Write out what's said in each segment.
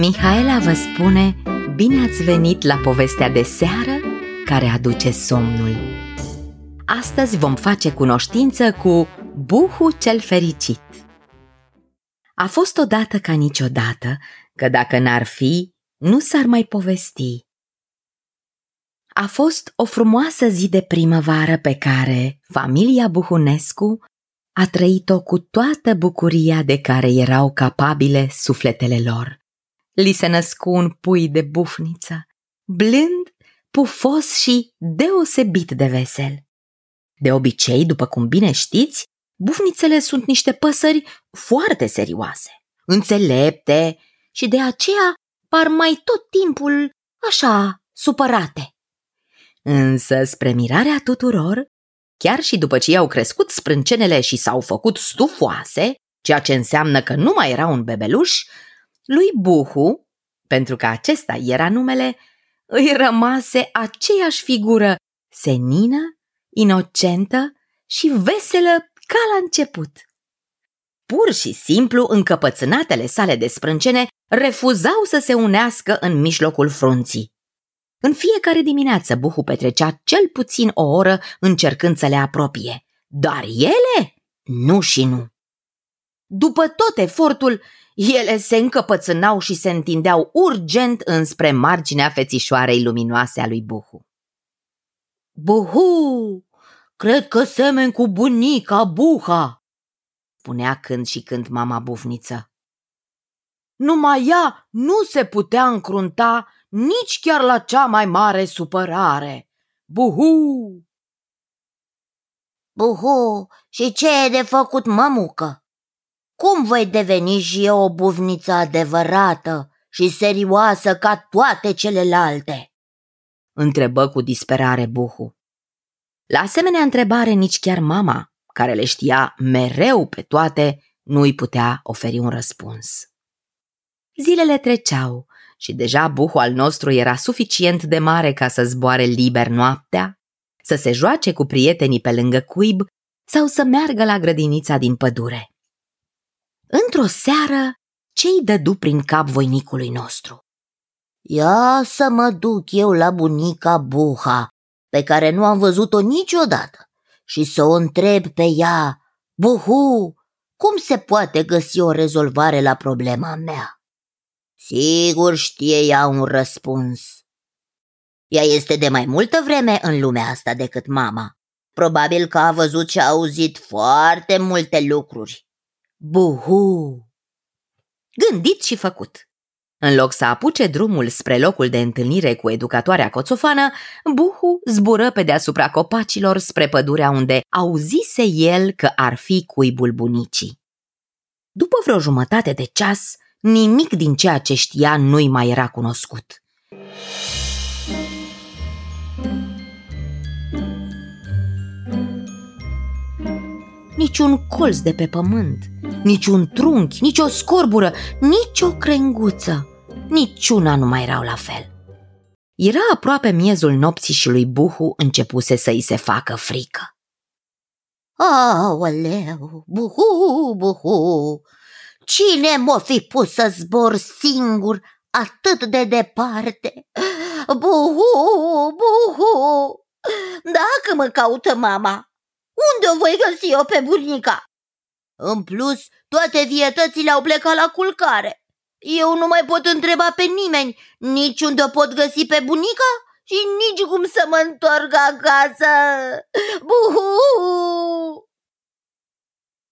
Mihaela vă spune Bine ați venit la povestea de seară care aduce somnul. Astăzi vom face cunoștință cu Buhu cel fericit. A fost odată ca niciodată că dacă n-ar fi, nu s-ar mai povesti. A fost o frumoasă zi de primăvară pe care familia Buhunescu a trăit-o cu toată bucuria de care erau capabile sufletele lor. Li se născu un pui de bufniță, blând, pufos și deosebit de vesel. De obicei, după cum bine știți, bufnițele sunt niște păsări foarte serioase, înțelepte și de aceea par mai tot timpul așa supărate. Însă, spre mirarea tuturor, chiar și după ce i-au crescut sprâncenele și s-au făcut stufoase, ceea ce înseamnă că nu mai era un bebeluș, lui Buhu, pentru că acesta era numele, îi rămase aceeași figură senină, inocentă și veselă ca la început. Pur și simplu, încăpățânatele sale de sprâncene refuzau să se unească în mijlocul frunții. În fiecare dimineață Buhu petrecea cel puțin o oră încercând să le apropie, dar ele nu și nu. După tot efortul, ele se încăpățânau și se întindeau urgent înspre marginea fețișoarei luminoase a lui Buhu. Buhu, cred că semeni cu bunica Buha, spunea când și când mama bufniță. Numai ea nu se putea încrunta nici chiar la cea mai mare supărare. Buhu! Buhu, și ce e de făcut, mămucă? Cum voi deveni și eu o buvniță adevărată și serioasă ca toate celelalte? Întrebă cu disperare Buhu. La asemenea întrebare nici chiar mama, care le știa mereu pe toate, nu îi putea oferi un răspuns. Zilele treceau și deja buhul al nostru era suficient de mare ca să zboare liber noaptea, să se joace cu prietenii pe lângă cuib sau să meargă la grădinița din pădure. Într-o seară, ce-i dădu prin cap voinicului nostru? Ia să mă duc eu la bunica Buha, pe care nu am văzut-o niciodată, și să o întreb pe ea, Buhu, cum se poate găsi o rezolvare la problema mea? Sigur știe ea un răspuns. Ea este de mai multă vreme în lumea asta decât mama. Probabil că a văzut și a auzit foarte multe lucruri. Buhu! Gândit și făcut. În loc să apuce drumul spre locul de întâlnire cu educatoarea coțofană, Buhu zbură pe deasupra copacilor spre pădurea unde auzise el că ar fi cuibul bunicii. După vreo jumătate de ceas, Nimic din ceea ce știa nu-i mai era cunoscut. Niciun colț de pe pământ, niciun trunchi, nici o scorbură, nici o crenguță, niciuna nu mai erau la fel. Era aproape miezul nopții și lui Buhu începuse să-i se facă frică. Aoleu, buhu, buhu, Cine m-o fi pus să zbor singur atât de departe? Buhu, buhu! Dacă mă caută mama, unde o voi găsi eu pe bunica? În plus, toate vietățile au plecat la culcare. Eu nu mai pot întreba pe nimeni, nici unde o pot găsi pe bunica și nici cum să mă întorc acasă. Buhu!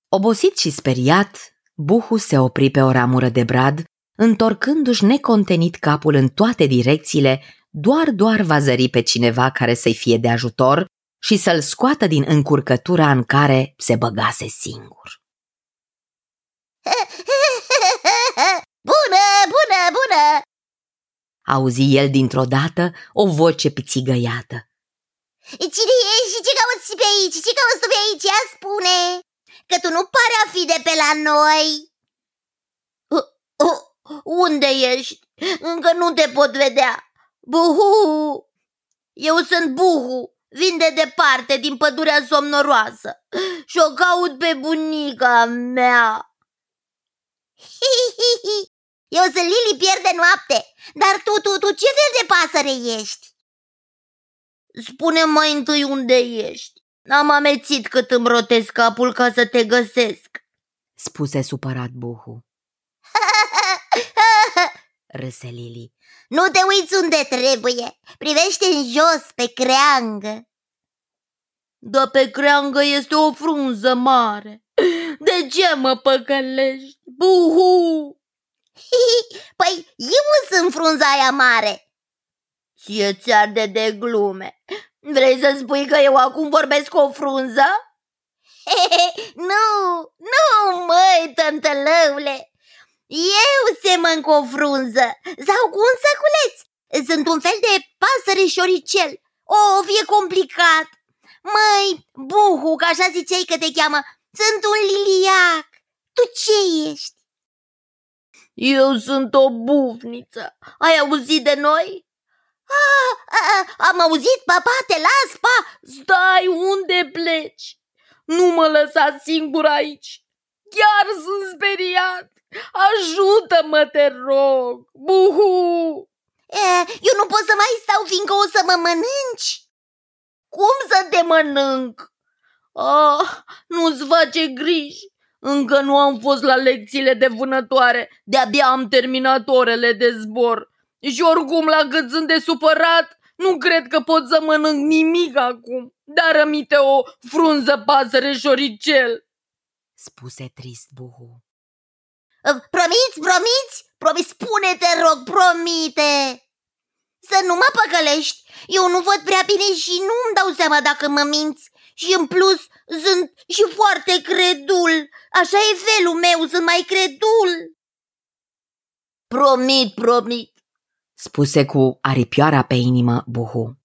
Obosit și speriat, Buhu se opri pe o ramură de brad, întorcându-și necontenit capul în toate direcțiile, doar doar va zări pe cineva care să-i fie de ajutor și să-l scoată din încurcătura în care se băgase singur. Bună, bună, bună! Auzi el dintr-o dată o voce pițigăiată. Cine ești și ce cauți pe aici? Ce cauți tu pe aici? Ia spune! că tu nu pare a fi de pe la noi. Uh, uh, unde ești? Încă nu te pot vedea. Buhu! Eu sunt Buhu, vin de departe din pădurea somnoroasă și o caut pe bunica mea. Hi, hi, hi. Eu sunt Lili pierde noapte, dar tu, tu, tu ce fel de pasăre ești? Spune mai întâi unde ești. Am amețit cât îmi rotez capul ca să te găsesc. Spuse supărat Buhu. Râse Lili. Nu te uiți unde trebuie, privește în jos, pe creangă. Dar pe creangă este o frunză mare. De ce mă păcălești? Buhu! Păi eu sunt frunza aia mare. Ție ți arde de glume. Vrei să spui că eu acum vorbesc cu o frunză? nu, nu, măi, tântălăule. Eu semăn cu o frunză sau cu un săculeț. Sunt un fel de pasăre șoricel. O, fie complicat. Măi, buhu, că așa ziceai că te cheamă, sunt un liliac. Tu ce ești? Eu sunt o bufniță. Ai auzit de noi? Ah, ah, am auzit, papa, te las, pa! Stai, unde pleci? Nu mă lăsa singur aici. Chiar sunt speriat. Ajută-mă, te rog! Buhu! E, eu nu pot să mai stau, fiindcă o să mă mănânci. Cum să te mănânc? Ah, nu-ți face griji. Încă nu am fost la lecțiile de vânătoare. De-abia am terminat orele de zbor. Și oricum, la cât sunt de supărat, nu cred că pot să mănânc nimic acum. Dar rămite o frunză pasăre șoricel. Spuse trist Buhu. Promiți, promiți? Promiți, spune-te, rog, promite! Să nu mă păcălești, eu nu văd prea bine și nu-mi dau seama dacă mă minți. Și în plus sunt și foarte credul, așa e felul meu, sunt mai credul. Promit, promit, spuse cu aripioara pe inimă Buhu.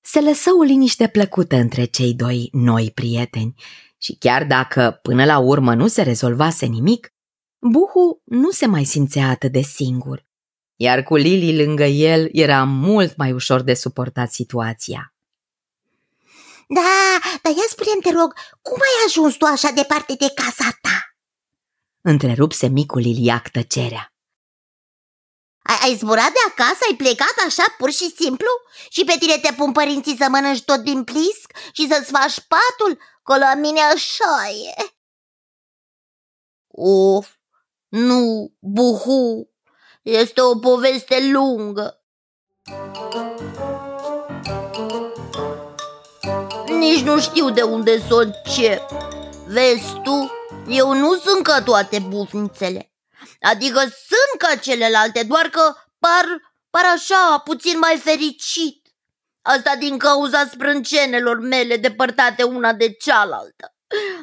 Se lăsă o liniște plăcută între cei doi noi prieteni și chiar dacă până la urmă nu se rezolvase nimic, Buhu nu se mai simțea atât de singur, iar cu Lili lângă el era mult mai ușor de suportat situația. Da, dar ia spune te rog, cum ai ajuns tu așa departe de casa ta? Întrerupse micul Liliac tăcerea. Ai, ai zburat de acasă? Ai plecat așa pur și simplu? Și pe tine te pun părinții să mănânci tot din plisc și să-ți faci patul? Că la mine așa e. Of, nu, buhu, este o poveste lungă. Nici nu știu de unde să o încep. Vezi tu, eu nu sunt ca toate bufnițele. Adică sunt ca celelalte, doar că par, par așa, puțin mai fericit. Asta din cauza sprâncenelor mele depărtate una de cealaltă.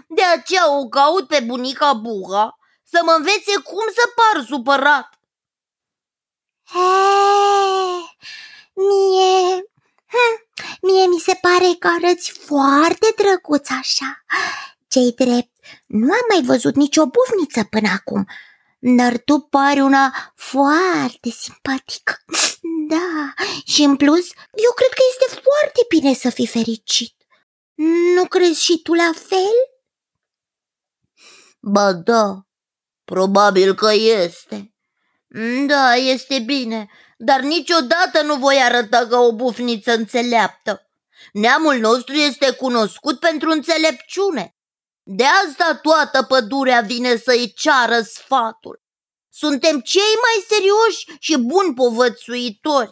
De aceea o caut pe bunica Buha să mă învețe cum să par supărat. He, mie, hm, mie mi se pare că arăți foarte drăguț așa. Cei drept, nu am mai văzut nicio bufniță până acum, dar tu pari una foarte simpatică. Da, și în plus, eu cred că este foarte bine să fii fericit. Nu crezi și tu la fel? Ba da, probabil că este. Da, este bine, dar niciodată nu voi arăta ca o bufniță înțeleaptă. Neamul nostru este cunoscut pentru înțelepciune. De asta toată pădurea vine să-i ceară sfatul. Suntem cei mai serioși și buni povățuitori.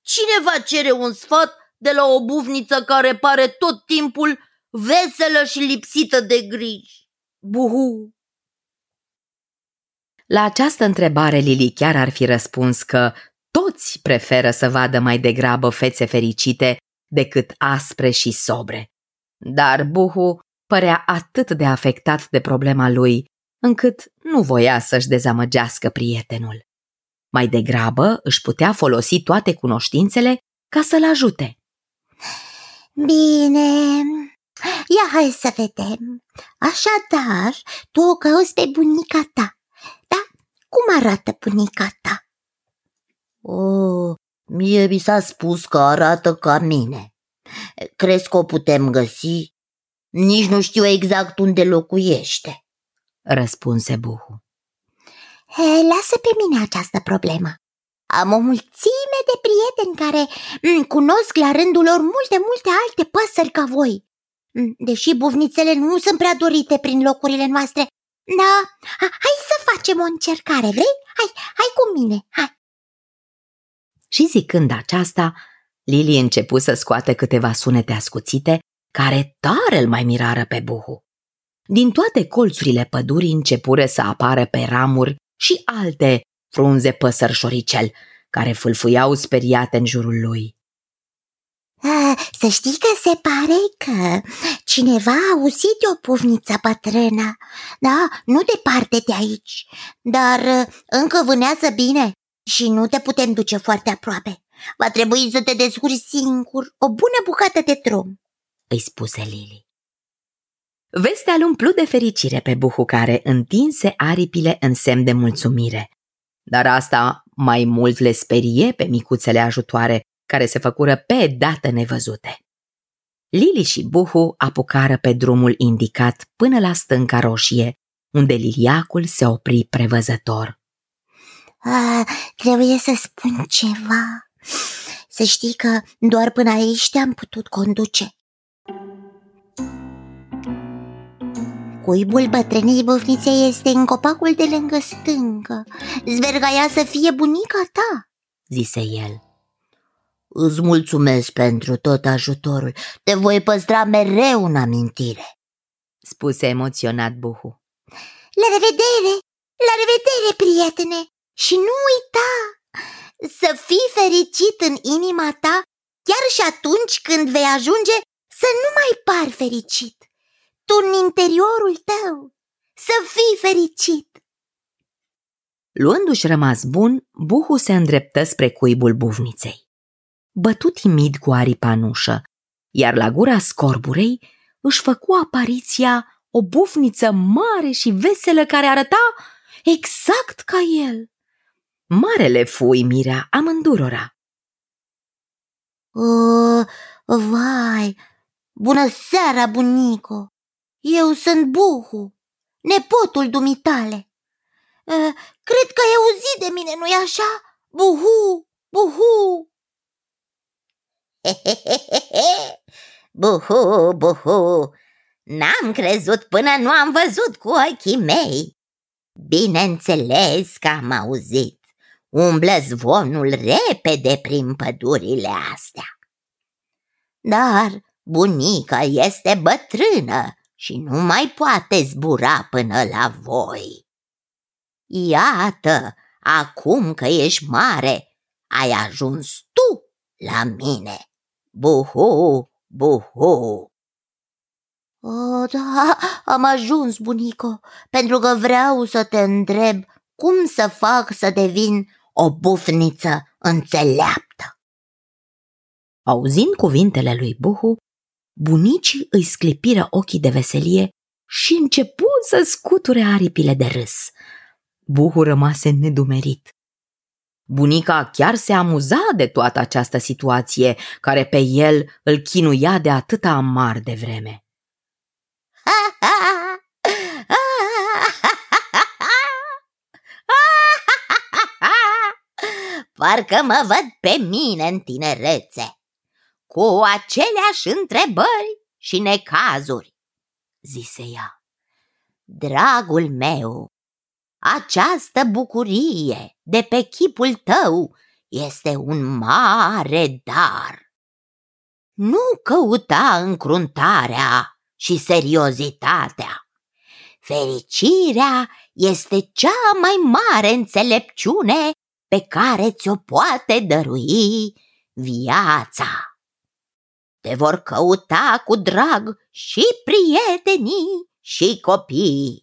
Cine va cere un sfat de la o bufniță care pare tot timpul veselă și lipsită de griji? Buhu! La această întrebare Lili chiar ar fi răspuns că toți preferă să vadă mai degrabă fețe fericite decât aspre și sobre. Dar Buhu părea atât de afectat de problema lui, încât nu voia să-și dezamăgească prietenul. Mai degrabă își putea folosi toate cunoștințele ca să-l ajute. Bine, ia hai să vedem. Așadar, tu o cauți pe bunica ta. Da? Cum arată bunica ta? Oh, mie mi s-a spus că arată ca mine. Crezi că o putem găsi? Nici nu știu exact unde locuiește, răspunse Buhu. He, lasă pe mine această problemă. Am o mulțime de prieteni care m, cunosc la rândul lor multe, multe alte păsări ca voi. M, Deși bufnițele nu sunt prea dorite prin locurile noastre. Da, ha- hai să facem o încercare, vrei? Hai, hai cu mine, hai. Și zicând aceasta, Lili începu să scoate câteva sunete ascuțite care tare îl mai mirară pe Buhu. Din toate colțurile pădurii începură să apară pe ramuri și alte frunze păsărșoricel, care fâlfuiau speriate în jurul lui. Ah, Să știi că se pare că cineva a auzit de o pufniță bătrână. Da, nu departe de aici, dar uh, încă vânează bine și nu te putem duce foarte aproape. Va trebui să te descurci singur o bună bucată de drum. îi spuse Lili. Vestea îl umplu de fericire pe Buhu care întinse aripile în semn de mulțumire. Dar asta mai mult le sperie pe micuțele ajutoare care se făcură pe dată nevăzute. Lili și Buhu apucară pe drumul indicat până la stânca roșie, unde liliacul se opri prevăzător. Ah, trebuie să spun ceva. Să știi că doar până aici te-am putut conduce. Cuibul bătrânei bufnițe este în copacul de lângă stâncă. Zvergaia să fie bunica ta. zise el. Îți mulțumesc pentru tot ajutorul. Te voi păstra mereu în amintire. spuse emoționat Buhu. La revedere! La revedere, prietene! Și nu uita să fii fericit în inima ta chiar și atunci când vei ajunge să nu mai pari fericit. Tu în interiorul tău să fii fericit. Luându-și rămas bun, Buhu se îndreptă spre cuibul buvniței. Bătu timid cu aripa în ușă, iar la gura scorburei își făcu apariția o bufniță mare și veselă care arăta exact ca el. Marele fu uimirea amândurora. O, vai, bună seara, bunico! Eu sunt Buhu, nepotul dumitale. Eh, Cred că ai auzit de mine, nu-i așa? Buhu, buhu! buhu, buhu, n-am crezut până nu am văzut cu ochii mei. Bineînțeles că am auzit. Umblă zvonul repede prin pădurile astea. Dar bunica este bătrână și nu mai poate zbura până la voi. Iată, acum că ești mare, ai ajuns tu la mine. Buhu, buhu. O, da, am ajuns, bunico, pentru că vreau să te întreb cum să fac să devin O bufniță înțeleaptă. Auzind cuvintele lui Buhu, bunicii îi sclipiră ochii de veselie și începu să scuture aripile de râs. Buhu rămase nedumerit. Bunica chiar se amuza de toată această situație care pe el îl chinuia de atâta amar de vreme. Parcă mă văd pe mine în tinerețe, cu aceleași întrebări și necazuri, zise ea. Dragul meu, această bucurie de pe chipul tău este un mare dar. Nu căuta încruntarea și seriozitatea. Fericirea este cea mai mare înțelepciune pe care ți-o poate dărui viața. Te vor căuta cu drag și prietenii și copiii,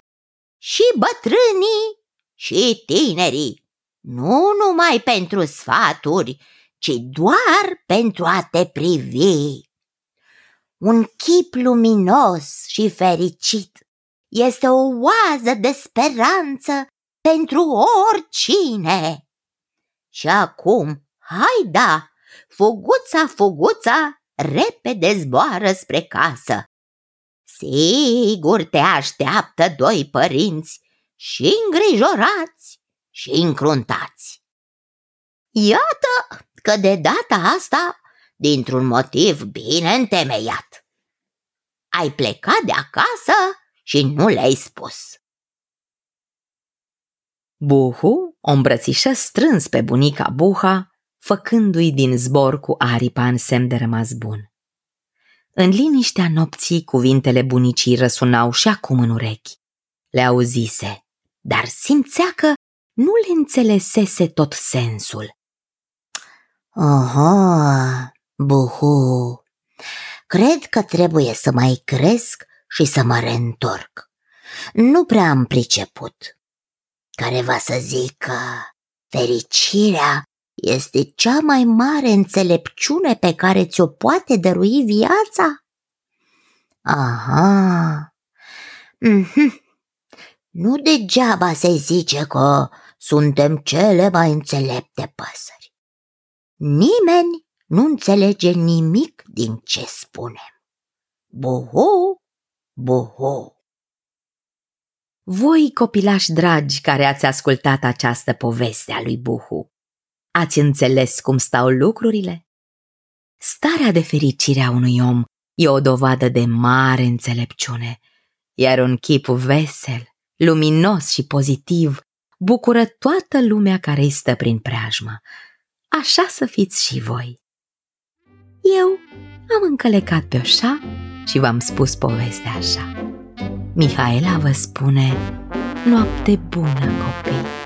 și bătrânii și tinerii, nu numai pentru sfaturi, ci doar pentru a te privi. Un chip luminos și fericit este o oază de speranță pentru oricine. Și acum, hai da, fuguța, fuguța, repede zboară spre casă. Sigur te așteaptă doi părinți și îngrijorați și încruntați. Iată că de data asta, dintr-un motiv bine întemeiat, ai plecat de acasă și nu le-ai spus. Buhu o îmbrățișă strâns pe bunica Buha, făcându-i din zbor cu aripa în semn de rămas bun. În liniștea nopții, cuvintele bunicii răsunau și acum în urechi. Le auzise, dar simțea că nu le înțelesese tot sensul. Aha, buhu, cred că trebuie să mai cresc și să mă reîntorc. Nu prea am priceput. Care va să zică, fericirea este cea mai mare înțelepciune pe care ți-o poate dărui viața? Aha, mm-hmm. nu degeaba se zice că suntem cele mai înțelepte păsări. Nimeni nu înțelege nimic din ce spunem. Buhu, buhu. Voi, copilași dragi care ați ascultat această poveste a lui Buhu, ați înțeles cum stau lucrurile? Starea de fericire a unui om e o dovadă de mare înțelepciune, iar un chip vesel, luminos și pozitiv bucură toată lumea care îi stă prin preajmă. Așa să fiți și voi. Eu am încălecat pe oșa și v-am spus povestea așa. Mihaela vă spune noapte bună, copii!